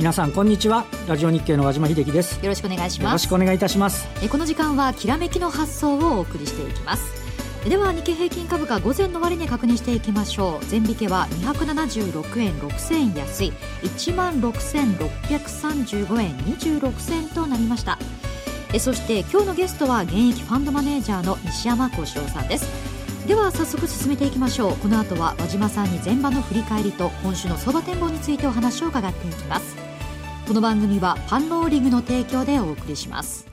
皆さんこんにちは。ラジオ日経の和島秀樹です。よろしくお願いします。よろしくお願いいたします。えこの時間はきらめきの発想をお送りしていきます。では日経平均株価午前の終値確認していきましょう。前引けは276円6銭安い。1万6635円26銭となりました。えそして今日のゲストは現役ファンドマネージャーの西山幸四郎さんです。では早速進めていきましょう。この後は和島さんに前場の振り返りと今週の相場展望についてお話を伺っていきますこの番組はパンローリングの提供でお送りします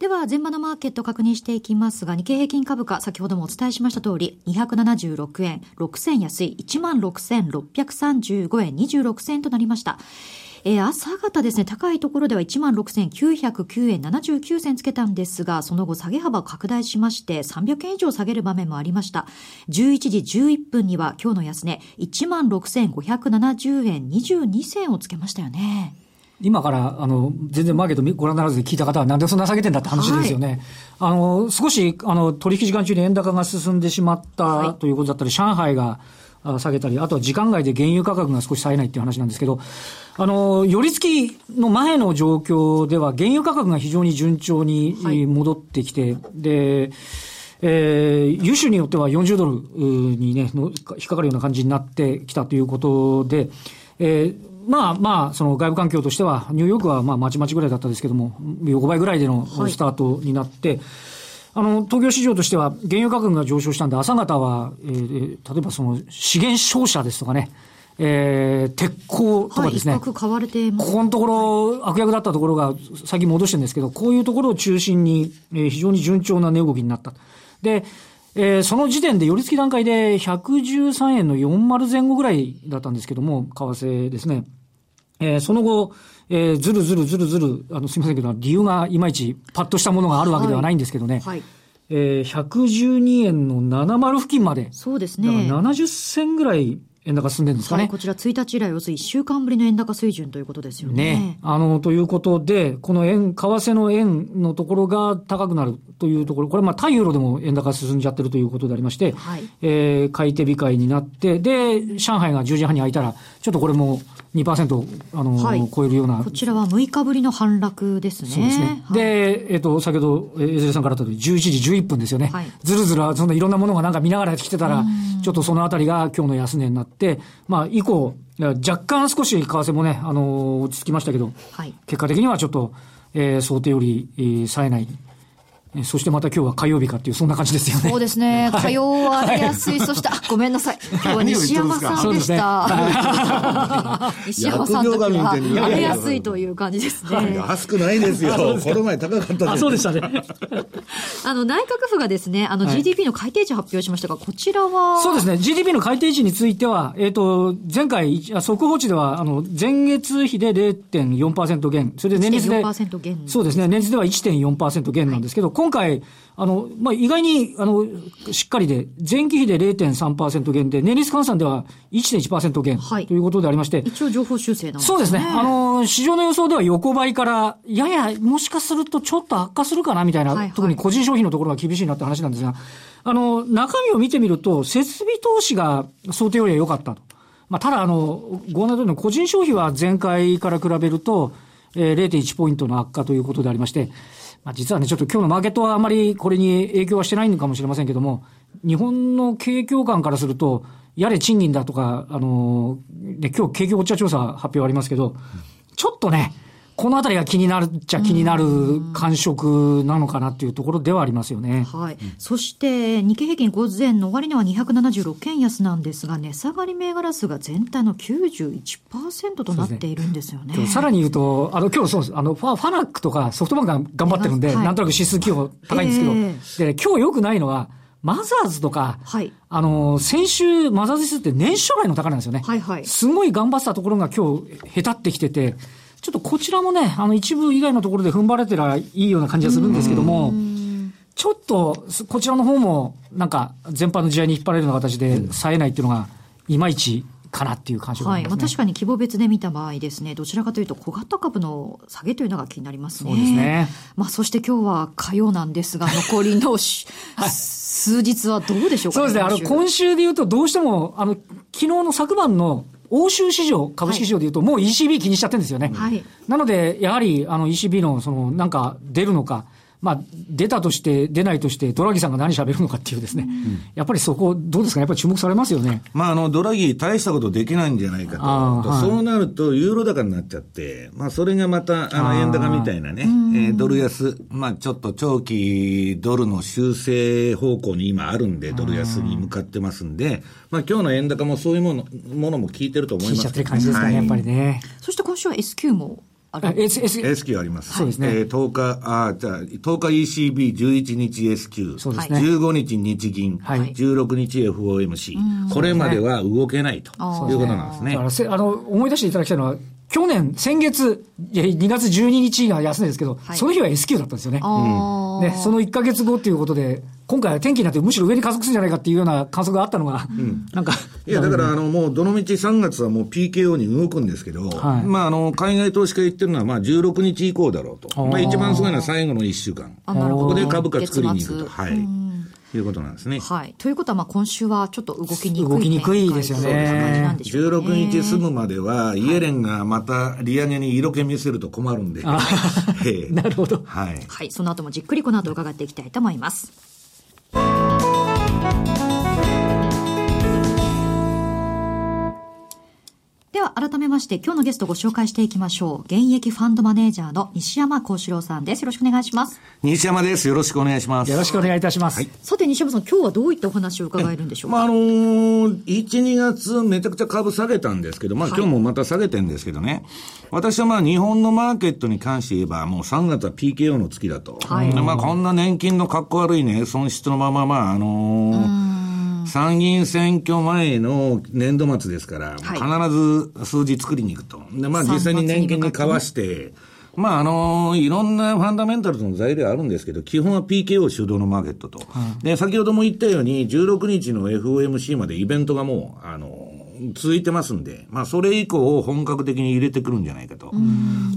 では、前場のマーケット確認していきますが、日経平均株価、先ほどもお伝えしました通り、276円、6 0安い、16,635円26銭となりました。えー、朝方ですね、高いところでは16,909円79銭つけたんですが、その後下げ幅拡大しまして、300円以上下げる場面もありました。11時11分には今日の安値、16,570円22銭をつけましたよね。今から、あの、全然マーケットご覧にならず聞いた方はなんでそんな下げてんだって話ですよね。はい、あの、少し、あの、取引時間中に円高が進んでしまったということだったり、上海が、下げたり、あとは時間外で原油価格が少し冴えないっていう話なんですけど、あの、寄り付きの前の状況では、原油価格が非常に順調に戻ってきて、はい、で、えー、油種によっては40ドルにね、引っかかるような感じになってきたということで、えー、まあまあ、その外部環境としては、ニューヨークはまあまちまちぐらいだったんですけども、横ばいぐらいでのスタートになって、はい、あの、東京市場としては原油価格が上昇したんで、朝方は、えー、例えばその資源商社ですとかね、えー、鉄鋼とかですね。はい、買われてここのところ、悪役だったところが先戻してるんですけど、こういうところを中心に、えー、非常に順調な値動きになった。で、えー、その時点で、寄り付き段階で113円の40前後ぐらいだったんですけども、為替ですね。えー、その後、えー、ずるずるずるずる、あの、すみませんけど、理由がいまいちパッとしたものがあるわけではないんですけどね。はい。はい、えー、112円の70付近まで。そうですね。だから70銭ぐらい円高進んでるんですかね。はい、こちら1日以来、要するに1週間ぶりの円高水準ということですよね。ね。あの、ということで、この円、為替の円のところが高くなるというところ、これまあ対ユーロでも円高進んじゃってるということでありまして、はい、えー、買い手控えになって、で、上海が10時半に開いたら、ちょっとこれも2%、あの、はい、超えるような。こちらは6日ぶりの反落ですね。そうですね。はい、で、えっ、ー、と、先ほど、えー、江連さんからあったと11時11分ですよね。はい、ずるずる、そのいろんなものがなんか見ながら来てたら、ちょっとそのあたりが今日の安値になって、まあ、以降、若干少し為替もね、あの、落ち着きましたけど、はい、結果的にはちょっと、えー、想定より、えー、冴えないそしてまた今日は火曜日かっていう、そんな感じですよね。そうですね。火曜は荒れやすい。そして、あ、ごめんなさい。今日は西山さんでした。西山さんとは荒れやすいという感じですね。安くないですよ。この前高かったあ、そうでしたね。あの、内閣府がですね、あの、GDP の改定値発表しましたが、こちらは？そうですね。GDP の改定値については、えっと、前回、速報値では、あの、前月比で0.4%減。それで年率で。1.4%減。そうですね。年率では1.4%減なんですけど、今回、あの、まあ、意外に、あの、しっかりで、前期比で0.3%減で、年率換算では1.1%減、はい、ということでありまして。一応情報修正なんですね。そうですね。あの、市場の予想では横ばいから、やや、もしかするとちょっと悪化するかな、みたいな、はいはい、特に個人消費のところが厳しいなって話なんですが、あの、中身を見てみると、設備投資が想定よりは良かったと。まあ、ただ、あの、ご案内の個人消費は前回から比べると、えー、0.1ポイントの悪化ということでありまして、まあ、実はね、ちょっと今日のマーケットはあまりこれに影響はしてないのかもしれませんけども、日本の景況感からすると、やれ賃金だとか、あの、で、今日景況ウォッチャー調査発表ありますけど、ちょっとね、このあたりが気になるっちゃ気になる感触なのかなっていうところではありますよね。はい。そして、日経平均午前の終値は276円安なんですが、値下がり銘柄数が全体の91%となっているんですよね。ねさらに言うと、あの、今日そうです。あの、ファファナックとかソフトバンクが頑張ってるんで、はい、なんとなく指数規模高いんですけど、えー、で、ね、今日良くないのは、マザーズとか、はい、あの、先週、マザーズ指数って年初来の高値なんですよね。はいはい。すごい頑張ったところが今日、へたってきてて、ちょっとこちらもね、あの一部以外のところで踏ん張れてらいいような感じがするんですけども、ちょっと、こちらの方も、なんか、全般の試合に引っ張られるような形で、冴えないっていうのが、いまいちかなっていう感触はい。まあ。確かに規模別で見た場合ですね、どちらかというと小型株の下げというのが気になりますね。そうですね。まあ、そして今日は火曜なんですが、残りのし、数日はどうでしょうかそうですね。あの、今週で言うと、どうしても、あの、昨日の昨晩の欧州市場、株式市場で言うと、もう ECB 気にしちゃってるんですよね。はいなので、やはり、あの、ECB の、その、なんか、出るのか、まあ、出たとして、出ないとして、ドラギさんが何喋るのかっていうですね。やっぱりそこ、どうですかやっぱり注目されますよね。まあ、あの、ドラギ大したことできないんじゃないかと。はい。そうなると、ユーロ高になっちゃって、まあ、それがまた、あの、円高みたいなね、えードル安、まあ、ちょっと長期ドルの修正方向に今あるんで、ドル安に向かってますんで、まあ、今日の円高もそういうもの、ものも効いてると思います聞いちゃってる感じですかね、やっぱりね。そして今週は S q も S、S、S q あります。そうですね。えー10日、あじゃあ、10日 ECB、11日 S q そうですね。15日日銀、はい。16日 FOMC、これまでは動けないということなんですね。だか。らせあの、思い出していただきたいのは、去年、先月、いや2月12日が安値ですけど、はい。その日は S q だったんですよね。あー。ね、その1か月後っていうことで、今回は天気になってむしろ上に加速するんじゃないかっていうような観測があったのが、なんか、いや、だから、あの、もう、どのみち3月はもう PKO に動くんですけど、はいまあ、あの、海外投資家言ってるのは、まあ、16日以降だろうと。まあ、一番すごいのは最後の1週間。ここで株価作りに行くと。はい。いうことなんですね。はい。ということは、まあ今週はちょっと動きにくい。動きにくいですよねね16日済むまでは、イエレンがまた利上げに色気見せると困るんで。ええ なるほど。はい。はい。その後もじっくりこの後伺っていきたいと思います。は、改めまして、今日のゲストご紹介していきましょう。現役ファンドマネージャーの西山幸四郎さんです。よろしくお願いします。西山です。よろしくお願いします。よろしくお願いいたします。さて、西山さん、今日はどういったお話を伺えるんでしょうか、まあ、あのー、1、2月めちゃくちゃ株下げたんですけど、まあ、はい今日もまた下げてんですけどね。私はまあ、日本のマーケットに関して言えば、もう3月は PKO の月だと。はいでまあ、こんな年金の格好悪いね、損失のまま、まあ、あのー参議院選挙前の年度末ですから、はい必ず数字作りに行くと。で、まあ、実際に年金に交わして、まあ、あのいろんなファンダメンタルズの材料あるんですけど、基本は PKO 主導のマーケットと。で、先ほども言ったように、16日の FOMC までイベントがもう、あの続いてますんで、まあ、それ以降本格的に入れてくるんじゃないかと。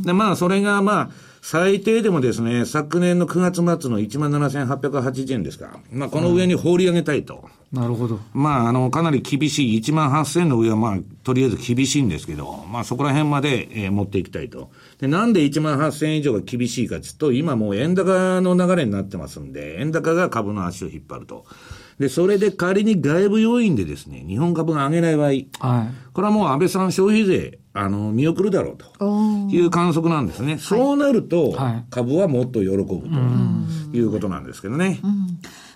で、まあ、それが、まあ、最低でもですね、昨年の9月末の17,880円ですか。まあ、この上に放り上げたいと。なるほど。まあ、あの、かなり厳しい、1万8000の上は、まあ、とりあえず厳しいんですけど、まあ、そこら辺まで、えー持っていきたいと。で、なんで1万8000以上が厳しいかというと、今もう円高の流れになってますんで、円高が株の足を引っ張ると。で、それで仮に外部要因でですね、日本株が上げない場合、はい。これはもう安倍さん消費税、あの、見送るだろうと。いう観測なんですね。そうなるとはい、株はもっと喜ぶということなんですけどね。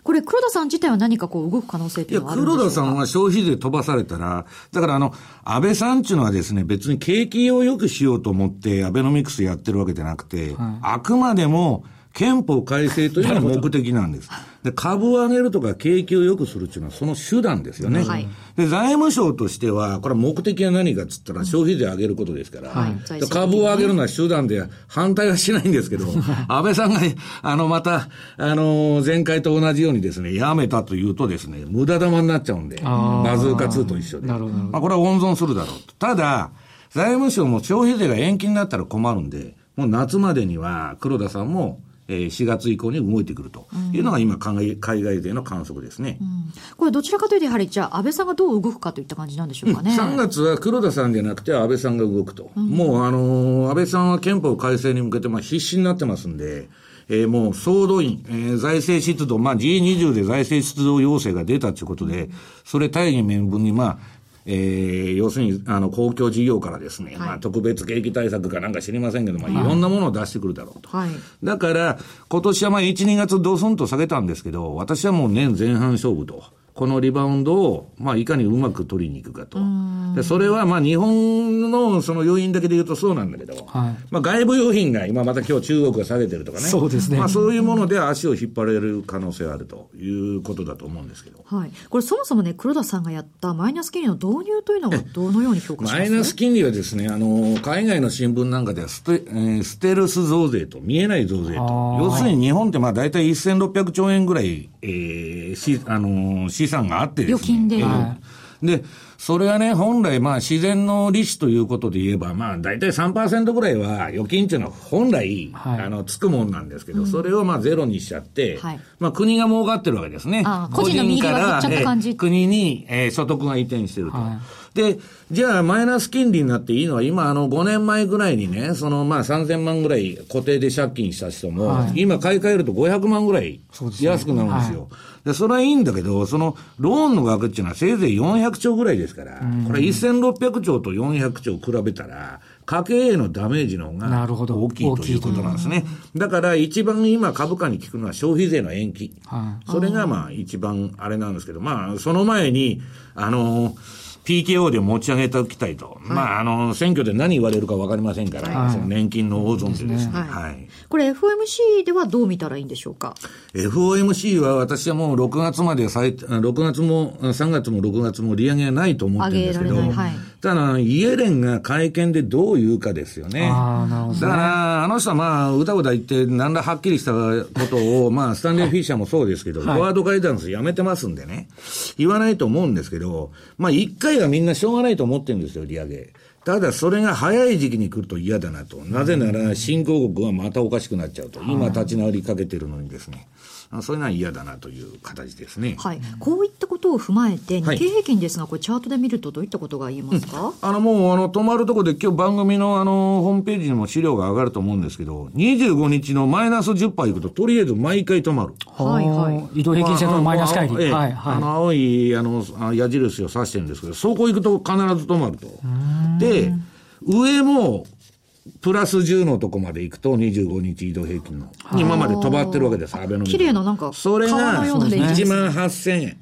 これ、黒田さん自体は何かこう動く可能性といや、いうのはあるんでしょうか？黒田さんは消費税飛ばされたら、だからあの、安倍さんっていうのはですね、別に景気を良くしようと思って、アベノミクスやってるわけじゃなくて、あくまでも、憲法改正というのが目的なんです。で、株を上げるとか景気を良くするっていうのはその手段ですよね。はいで、財務省としては、これは目的は何かっつったら消費税上げることですから、はい株を上げるのは手段で反対はしないんですけど、安倍さんが、あの、また、あの、前回と同じようにですね、やめたというとですね、無駄玉になっちゃうんで、バズーカ2と一緒で。なるほどまあ、これは温存するだろうと。ただ、財務省も消費税が延期になったら困るんで、もう夏までには黒田さんも、えー4月以降に動いてくるというのが今、海外勢の観測ですね。これどちらかというと、やはりじゃあ、安倍さんがどう動くかといった感じなんでしょうかね。3月は黒田さんじゃなくて安倍さんが動くと。もうあのー安倍さんは憲法改正に向けてまあ必死になってますんで、えーもう総動員、えー財政出動、まあ G20 で財政出動要請が出たということで、それ大義名分にまあ、えー要するに、あの、公共事業からですね、はいまあ、特別景気対策かなんか知りませんけど、まあ、いろんなものを出してくるだろうと。はい。だから、今年はまあ1、2月ドスンと下げたんですけど、私はもう年前半勝負と。このリバウンドを、まあ、いかにうまく取りに行くかと。でそれは、まあ、日本のその要因だけで言うとそうなんだけど、はいまあ、外部要因が今また今日中国が下げてるとかね。そうですねまあ、そういうもので足を引っ張れる可能性があるということだと思うんですけど。はい。これそもそもね、黒田さんがやったマイナス金利の導入というのはどのように評価します？マイナス金利はですね、あの、海外の新聞なんかではステ、えーステルス増税と、見えない増税と要するに日本ってまあ大体1600兆円ぐらい、えーし、あのー資産があってですね。預金で。えー。はで、それはね、本来、まあ、自然の利子ということで言えば、まあ、大体3%ぐらいは、預金っていうのは本来、はい、あの、つくもんなんですけど、うん、それをまあ、ゼロにしちゃって、はい、まあ、国が儲かってるわけですね。個人から、えー、国に、えー、所得が移転してると。はいで、じゃあマイナス金利になっていいのは、今あの5年前ぐらいにね、そのまあ3000万ぐらい固定で借金した人も、はい、今買い替えると500万ぐらい安くなるんですよ。そで、それはいいんだけど、そのローンの額っていうのはせいぜい400兆ぐらいですから、これ1600兆と400兆比べたら、家計へのダメージの方が大きいということなんですね。だから一番今株価に効くのは消費税の延期。それがまあ一番あれなんですけど、まあその前に、あのー PKO で持ち上げておきたいと、はい、まあ、あの、選挙で何言われるか分かりませんから、はい、その年金の大損でですね。はい。これ FOMC ではどう見たらいいんでしょうか ?FOMC は私はもう6月まで最、6月も、3月も6月も利上げはないと思ってるんですけど、はい、ただ、イエレンが会見でどう言うかですよね。あなるほど、ね、だから、あの人はまあ、うたうた言って、何らはっきりしたことを、まあ、スタンレー・フィッシャーもそうですけど、はい、フォワードガイダンスやめてますんでね、言わないと思うんですけど、まあ、一回はみんなしょうがないと思ってるんですよ、利上げ。ただ、それが早い時期に来ると嫌だなと。なぜなら、新興国はまたおかしくなっちゃうと。今立ち直りかけてるのにですね。そういうのは嫌だなという形ですね。はい。こういったことを踏まえて、日経平均ですが、これチャートで見るとどういったことが言えますか、うん、あの、もう、あの、止まるところで今日番組のあの、ホームページにも資料が上がると思うんですけど、25日のマイナス10%いくと、とりあえず毎回止まる。はいはい。移動平均線のマイナス乖離。ええ、はいはい。あの、青い、あの、矢印を指してるんですけど、そこ行くと必ず止まると。で、上も、プラス10のとこまで行くと25日移動平均の。今まで止まってるわけです、安倍の。綺麗ななんか、それが1万8000円。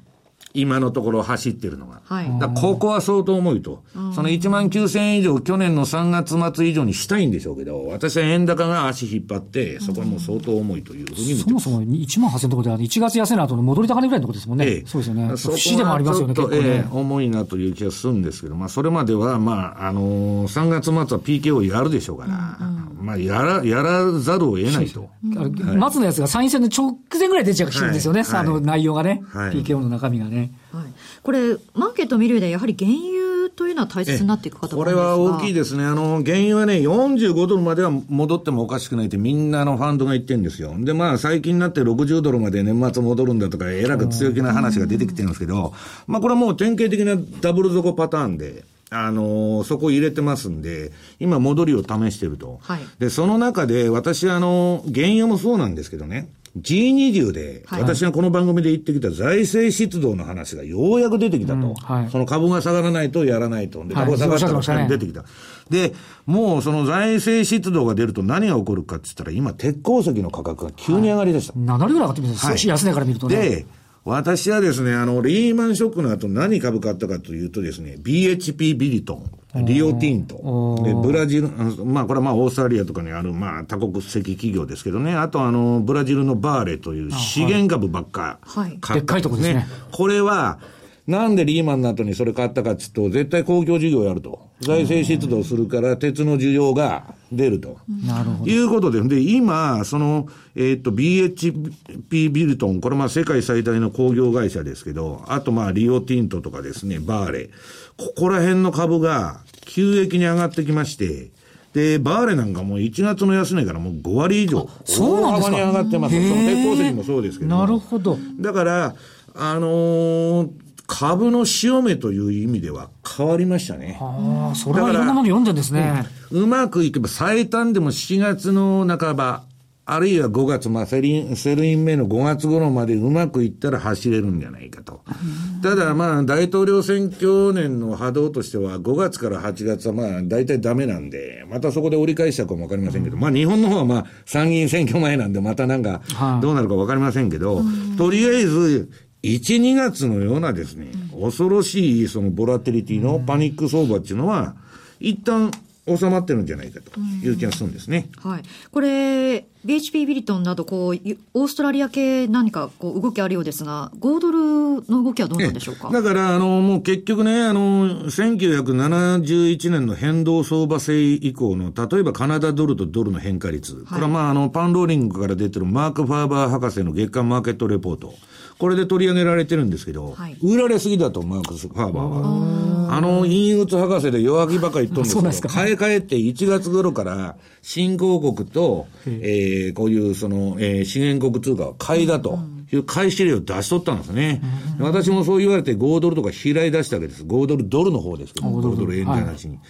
今のところ走ってるのが。はい、だここは相当重いと。その1万9000円以上、去年の3月末以上にしたいんでしょうけど、私は円高が足引っ張って、そこはもう相当重いというふうにそもそも1万8000円ところでは、1月安いの後の戻り高値ぐらいのところですもんね。ええ、そうですよね。そこでもありますよね、結構ね。ええ、重いなという気がするんですけど、まあ、それまでは、まあ、あのー、3月末は PK をやるでしょうから、うんうん、まあ、やら、やらざるを得ないと。はい、松のやつが参院選の直前ぐらい出ちゃうるんですよね、はい、あの内容がね、はい、PKO の中身がね。はい、これ、マーケットを見る上で、やはり原油というのは大切になっていくかとこれは大きいですね。あの、原油はね、45ドルまでは戻ってもおかしくないってみんなのファンドが言ってるんですよ。で、まあ、最近になって60ドルまで年末戻るんだとか、えらく強気な話が出てきてるんですけど、まあ、これはもう典型的なダブル底パターンで、あのー、そこ入れてますんで、今戻りを試してると。はい、で、その中で、私あの、原油もそうなんですけどね、G20 で、私がこの番組で言ってきた財政出動の話がようやく出てきたと。うんはい、その株が下がらないとやらないと。で、株が下がったら出てきた。で、もうその財政出動が出ると何が起こるかって言ったら、今、鉄鉱石の価格が急に上がりだした。はい、7割ぐらい上がってます、はい、安値から見るとね。で、私はですね、あの、リーマンショックの後何株買ったかというとですね、BHP ビリトン、リオティント、で、ブラジル、まあこれはまあオーストラリアとかにあるまあ多国籍企業ですけどね、あとあの、ブラジルのバーレという資源株ばっか買った、はい、でっかいとこですね。これは、なんでリーマンの後にそれ買ったかっていうと、絶対公共事業やると。財政出動するから鉄の需要が出ると。なるほど。いうことで、で、今、その、えっ、と、BHP ビルトン、これまあ世界最大の工業会社ですけど、あとまあリオティントとかですね、バーレ。ここら辺の株が急激に上がってきまして、で、バーレなんかもう1月の安値からもう5割以上、そうなんですか大幅に上がってます。その鉄鉱石もそうですけど。なるほど。だから、あのー株の潮目という意味では変わりましたね。ああ、それはいろんなもの読んでんですね、うん。うまくいけば最短でも7月の半ば、あるいは5月、まあセリン、 Sell in May の5月頃までうまくいったら走れるんじゃないかと。ただまあ大統領選挙年の波動としては5月から8月はまあ大体ダメなんで、またそこで折り返したかもわかりませんけど、まあ日本の方はまあ参議院選挙前なんでまたなんかどうなるかわかりませんけど、とりあえず1、2月のようなですね、恐ろしいそのボラティリティのパニック相場っていうのは、一旦収まってるんじゃないかという気がするんですね。はい。これ、BHP ビリトンなどこう、オーストラリア系何かこう動きあるようですが、5ドルの動きはどうなんでしょうか？だから、あの、もう結局ね、あの、1971年の変動相場制以降の、例えばカナダドルとドルの変化率、はい、これはまあ、あの、パンローリングから出てるマーク・ファーバー博士の月間マーケットレポート。これで取り上げられてるんですけど、はい、売られすぎだと、マークス・ファーバーは。あの、陰鬱博士で弱気ばかり言っとるんですけど、買い替えて1月頃から新興国と、えー、こういうその、えー、資源国通貨は買いだと。いう買い指令を出しとったんですね。私もそう言われて5ドルとか開い出したわけです。5ドルドルの方ですけど、5ドル円じゃなしに。はい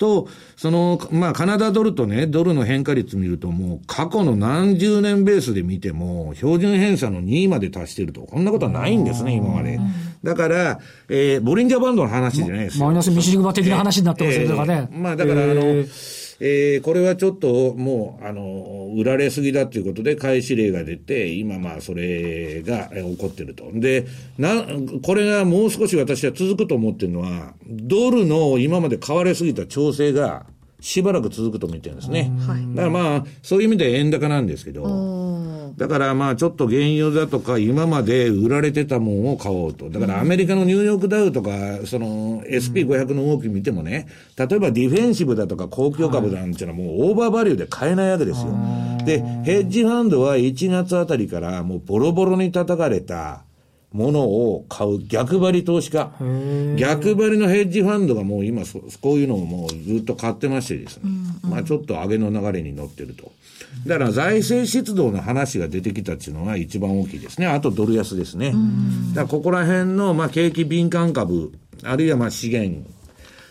と、その、まあ、カナダドルとね、ドルの変化率見ると、もう過去の何十年ベースで見ても、標準偏差の2位まで達してると。こんなことはないんですね、今まで。だから、えー、ボリンジャーバンドの話じゃないですよ。マイナスミシリグマ的な話になってますよ、えー、だからね。まあ、だから、あの、えーえー、これはちょっともう、あの、売られすぎだということで、開始例が出て、今まあそれが起こってると。で、な、これがもう少し私は続くと思ってるのは、ドルの今まで買われすぎた調整が、しばらく続くと見てるんですね。だからまあ、そういう意味で円高なんですけど、だからまあ、ちょっと原油だとか、今まで売られてたもんを買おうと。だからアメリカのニューヨークダウとか、その SP500 の動き見てもね、例えばディフェンシブだとか公共株なんていうのはもうオーバーバリューで買えないわけですよ。で、ヘッジファンドは1月あたりからもうボロボロに叩かれた、ものを買う逆張り投資家。逆張りのヘッジファンドがもう今こういうのをもうずっと買ってましてですね。うんうん、まあちょっと上げの流れに乗ってると。だから財政出動の話が出てきたっていうのが一番大きいですね。あとドル安ですね。だからここら辺のまあ景気敏感株、あるいはまあ資源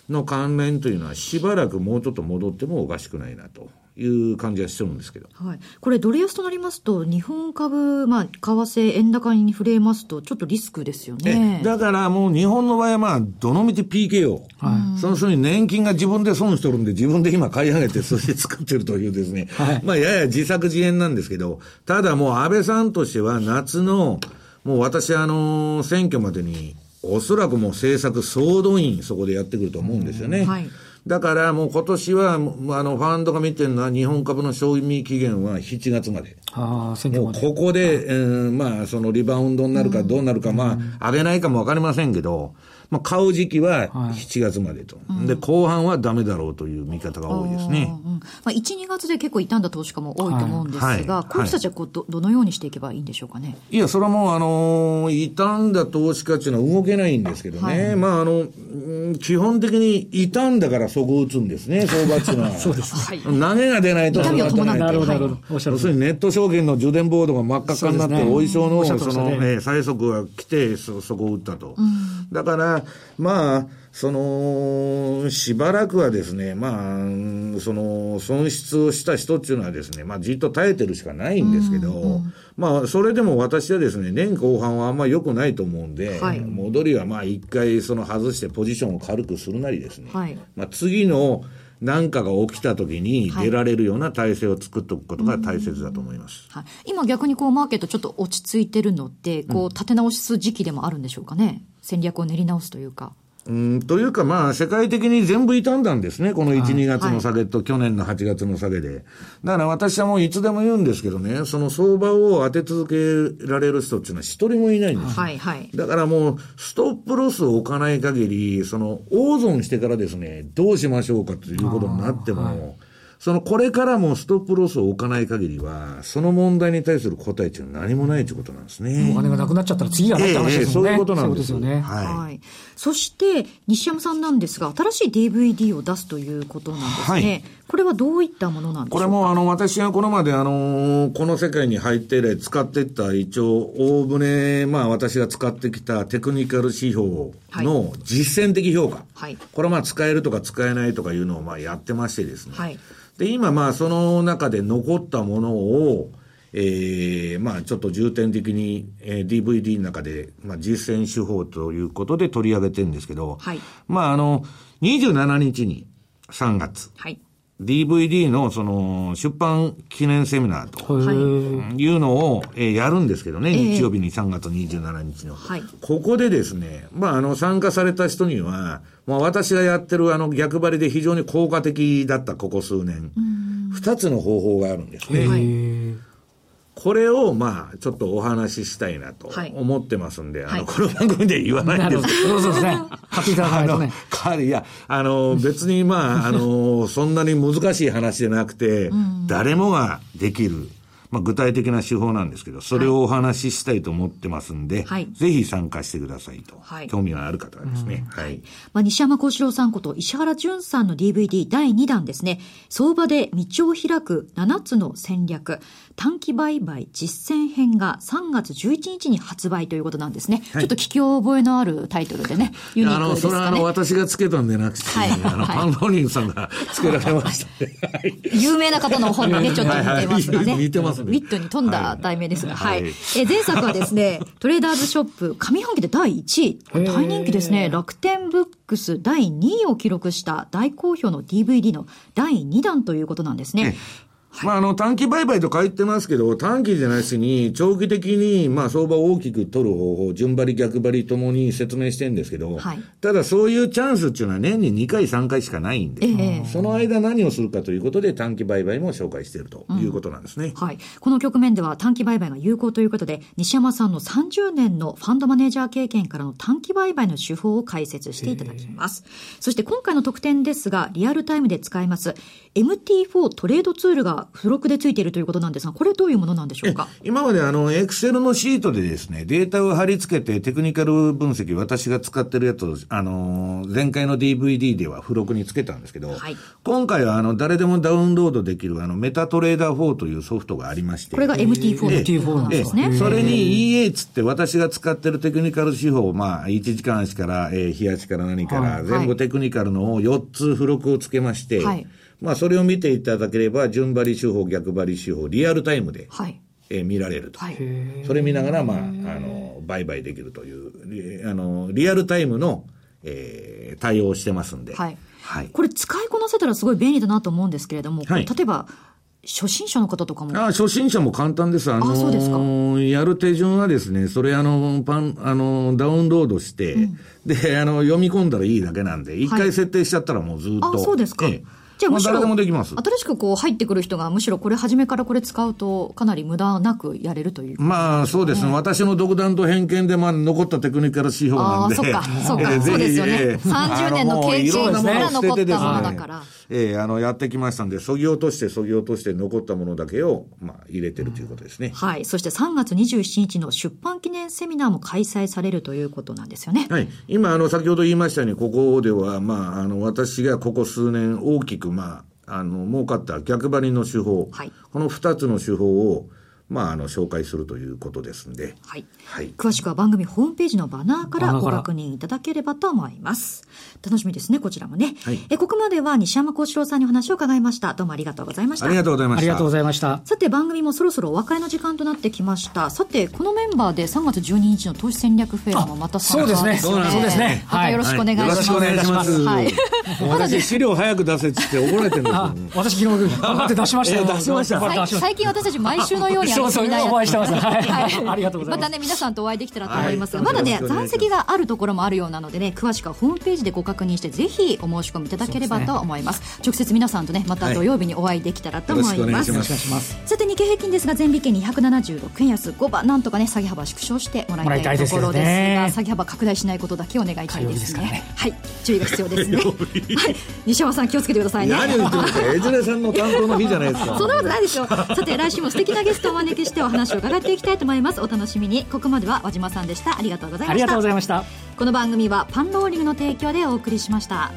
の関連というのはしばらくもうちょっと戻ってもおかしくないなと。いう感じがしてるんですけど。はい。これ、ドル安となりますと、日本株、まあ、為替、円高に触れますと、ちょっとリスクですよね。だからもう日本の場合は、まあ、どのみち PKO。はい。その人に年金が自分で損しとるんで、自分で今買い上げて、そして作ってるというですね。はい。まあ、やや自作自演なんですけど、ただもう安倍さんとしては、夏の、もう私、あのー、選挙までに、おそらくもう政策総動員、そこでやってくると思うんですよね。はい。だからもう今年は、あの、ファンドが見てるのは、日本株の賞味期限は7月まで。ああ。もうここで、えー、まあ、そのリバウンドになるかどうなるか、まあ、上げないかもわかりませんけど、まあ、買う時期は7月までと、はい、で、後半はダメだろうという見方が多いですね。うん、まあ、1、2月で結構傷んだ投資家も多いと思うんですが、はいはい、こういう人たちはこうどどのようにしていけばいいんでしょうかね？いや、それはもう、あのー、傷んだ投資家っていうのは動けないんですけどね。まあ、あの、基本的に傷んだからそこ打つんですね、相場っていうのは。そうですね。投げが出ないと。痛みを伴なるほど、なるほど。要するにネット証券の受電ボードが真っ赤っかになって、お衣装の、その、え最速が来て、そ、そこを打ったと。だから、まあ、その、しばらくはですね、まあ、その、損失をした人っていうのはですね、まあ、じっと耐えてるしかないんですけど、うんうん、まあ、それでも私はですね、年後半はあんまり良くないと思うんで、はい、戻りはまあ、一回その外してポジションを軽くするなりですね、はい、まあ、次の、何かが起きた時に出られるような体制を作っておくことが大切だと思います。はい、今逆にこうマーケットちょっと落ち着いてるのって、こう立て直す時期でもあるんでしょうかね。戦略を練り直すというか。うんというか、まあ、世界的に全部傷んだんですね、この1、2月の下げと、去年の8月の下げで。だから私はもういつでも言うんですけどね、その相場を当て続けられる人っていうのは一人もいないんです。はいはい、だからもう、ストップロスを置かない限り、その、大損してからですね、どうしましょうかということになっても、そのこれからもストップロスを置かない限りは、その問題に対する答えっていうのは何もないということなんですね。お金がなくなっちゃったら次がないって話ですよね、えー、そういうことなんですよね。はい。はい、そして、西山さんなんですが、新しい DVD を出すということなんですね。はい、これはどういったものなんでしこれも、あの、私がこれまで、あの、この世界に入って以来使ってた一応、大船、まあ私が使ってきたテクニカル指標の実践的評価。はい。これはまあ使えるとか使えないとかいうのをまあやってましてですね。はい。で、今まあその中で残ったものを、えー、まあちょっと重点的に、えー、DVD の中で、まあ実践手法ということで取り上げてるんですけど、はい。まああの、27日に3月、はい。DVD のその出版記念セミナーとい。うのを、えー、やるんですけどね、日曜日に3月27日の。はい、ここでですね、まああの参加された人には、まあ私がやってるあの逆張りで非常に効果的だったここ数年。2つの方法があるんですね。これを、まあ、ちょっとお話ししたいなと思ってますんで、はい、あの、この番組で言わないんですけど。そうですね。買っていただかないとね。いや、あの、別にまあ、あの、そんなに難しい話じゃなくて、誰もができる。まあ、具体的な手法なんですけど、それをお話ししたいと思ってますんで、はい、ぜひ参加してくださいと。はい、興味のある方はですね。はい。まあ、西山幸四郎さんこと石原淳さんの DVD 第2弾ですね。相場で道を開く7つの戦略。短期売買実践編が3月11日に発売ということなんですね。はい、ちょっと聞き覚えのあるタイトルでね、ユニークですかね。あの、それはあの、私がつけたんでなくて、はい、あの、パンローニングさんがつけられました、ね、有名な方の本にね、ちょっと似てますがね。似てますね。ウィットに富んだ題名ですが、はい。はい、え前作はですね、トレーダーズショップ上半期で第1位。大人気ですね。楽天ブックス第2位を記録した大好評の DVD の第2弾ということなんですね。はい、まあ、あの、短期売買と書いてますけど、短期じゃないしに、長期的に、まあ、相場を大きく取る方法、順張り逆張りともに説明してるんですけど、はい、ただそういうチャンスっていうのは年に2回3回しかないんで、えー、その間何をするかということで短期売買も紹介しているということなんですね、うん、はい。この局面では短期売買が有効ということで、西山さんの30年のファンドマネージャー経験からの短期売買の手法を解説していただきます。そして今回の特典ですが、リアルタイムで使えます、MT4 トレードツールが付録で付いているということなんですが、これどういうものなんでしょうか？今まであの、エクセルのシートでですね、データを貼り付けてテクニカル分析、私が使ってるやつを、あの、前回の DVD では付録につけたんですけど、はい、今回はあの、誰でもダウンロードできるあの、メタトレーダー4というソフトがありまして。これが MT4 MT4 なんですね。それに EA つって私が使ってるテクニカル手法、まあ、1時間足から、えー、日足から何から、全部テクニカルのを4つ付録をつけまして、はいまあ、それを見ていただければ、順張り手法、逆張り手法、リアルタイムで、はい、えー、見られると。はい、それ見ながら、まあ、あの、売買できるという、あの、リアルタイムの、えー、対応してますんで。はい。はい。これ使いこなせたらすごい便利だなと思うんですけれども、はい、例えば、初心者の方とかもあ初心者も簡単です。あのー、やる手順はですね、それあの、パン、あの、ダウンロードして、うん、で、あの、読み込んだらいいだけなんで、一回設定しちゃったらもうずっと。あ、そうですか。ええじゃあむしろ、新しくこう入ってくる人が、むしろこれ初めからこれ使うと、かなり無駄なくやれるという。まあ、そうですね。私の独断と偏見で、まあ、残ったテクニカル手法なんで。ああ、そっか、そうか、そうですよね。30年の経験がまだ残ったものだから。ええー、あの、やってきましたんで、そぎ落として、そぎ落として残ったものだけを、まあ、入れてるということですね。はい。そして3月27日の出版記念セミナーも開催されるということなんですよね。はい。今、あの、先ほど言いましたように、ここでは、まあ、あの、私がここ数年大きく、まあ、あの、儲かった逆張りの手法、はい、この二つの手法を、まあ、あの、紹介するということですんで。はい。はい。詳しくは番組ホームページのバナーからご確認いただければと思います。楽しみですね、こちらもね。はい。え、ここまでは西山幸四郎さんにお話を伺いました。どうもありがとうございました。ありがとうございました。ありがとうございました。さて、番組もそろそろお別れの時間となってきました。さて、このメンバーで3月12日の投資戦略フェアもまた参加ですね。そうですね。そうですね。またよろしくお願いします。よろしくお願いします。はい。私、資料早く出せって言って怒られてるんですよ。私、昨日、頑張って出しましたよ。出しました。最近私たち毎週のようにそうそう、お会いしてます。はい。ありがとうございます。またね、皆さんとお会いできたらと思いますが、まだね、残席があるところもあるようなのでね、詳しくはホームページでご確認して、ぜひお申し込みいただければと思います。直接皆さんとね、また土曜日にお会いできたらと思います。さて、日経平均ですが、前引け276円安、5番、なんとかね、下げ幅縮小してもらいたいところですが、下げ幅拡大しないことだけお願いしたいですね。はい、注意が必要ですね。はい、西山さん気をつけてくださいね。何を言ってるんですか、江連さんの担当の日じゃないですか。そんなことないでしょう。さて、来週も素敵なゲストをお招きしてお話を伺っていきたいと思います。お楽しみに。ここまでは和島さんでした。ありがとうございました。ありがとうございました。この番組はパンローリングの提供でお送りしました。